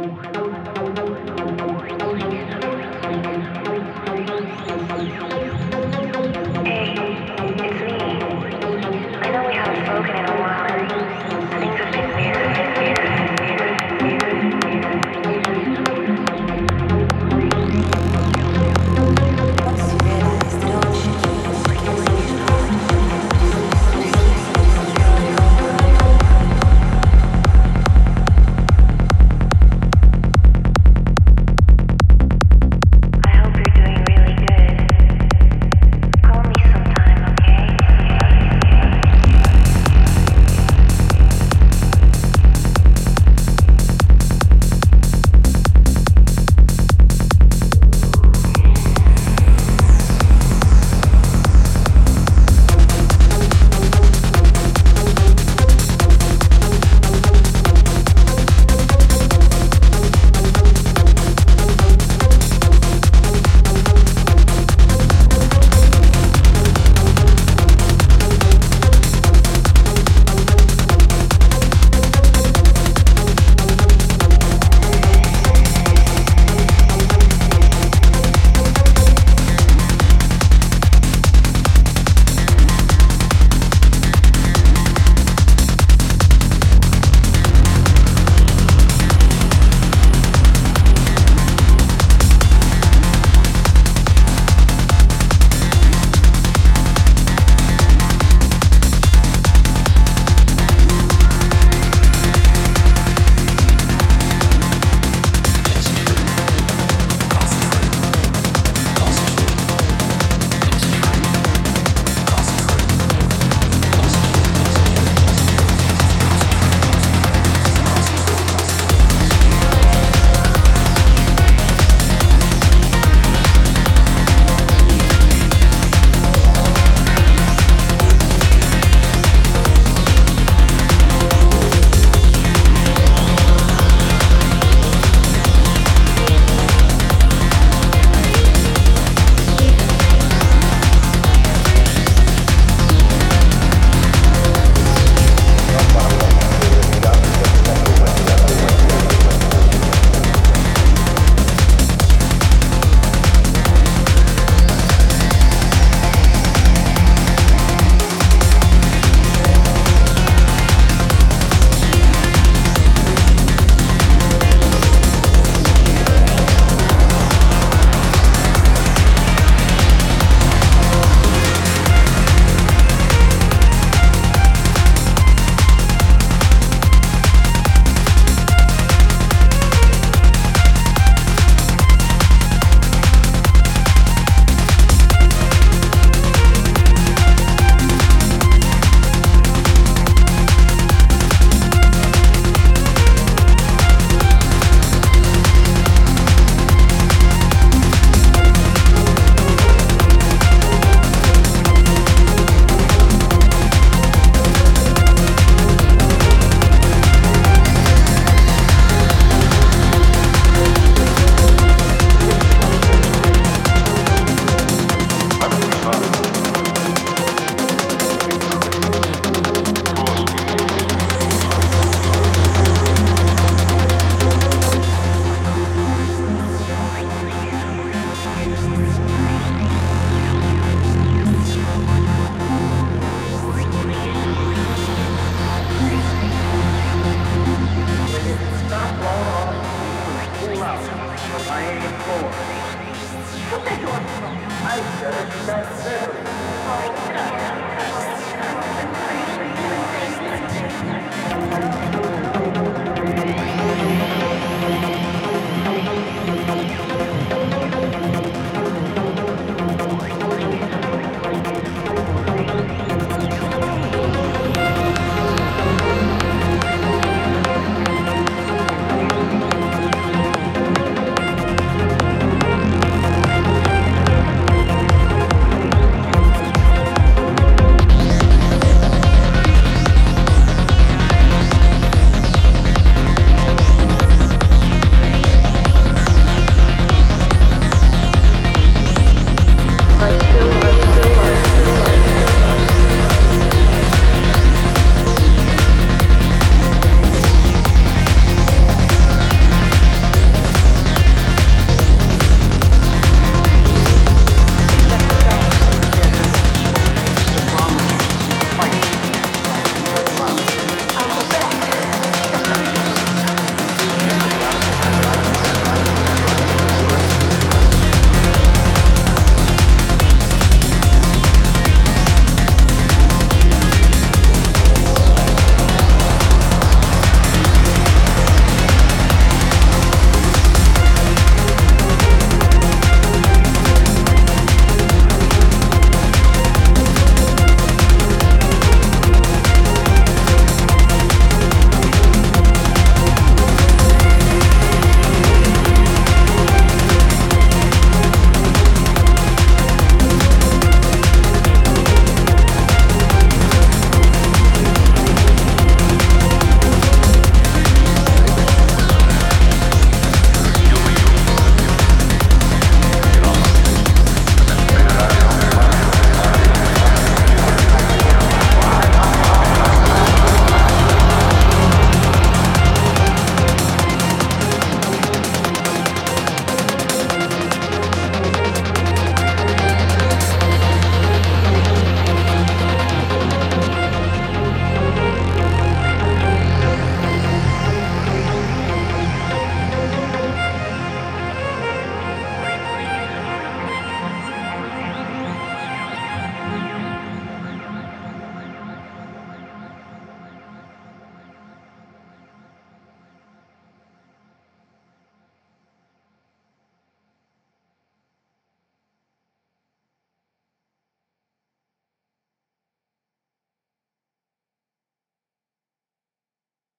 Oh.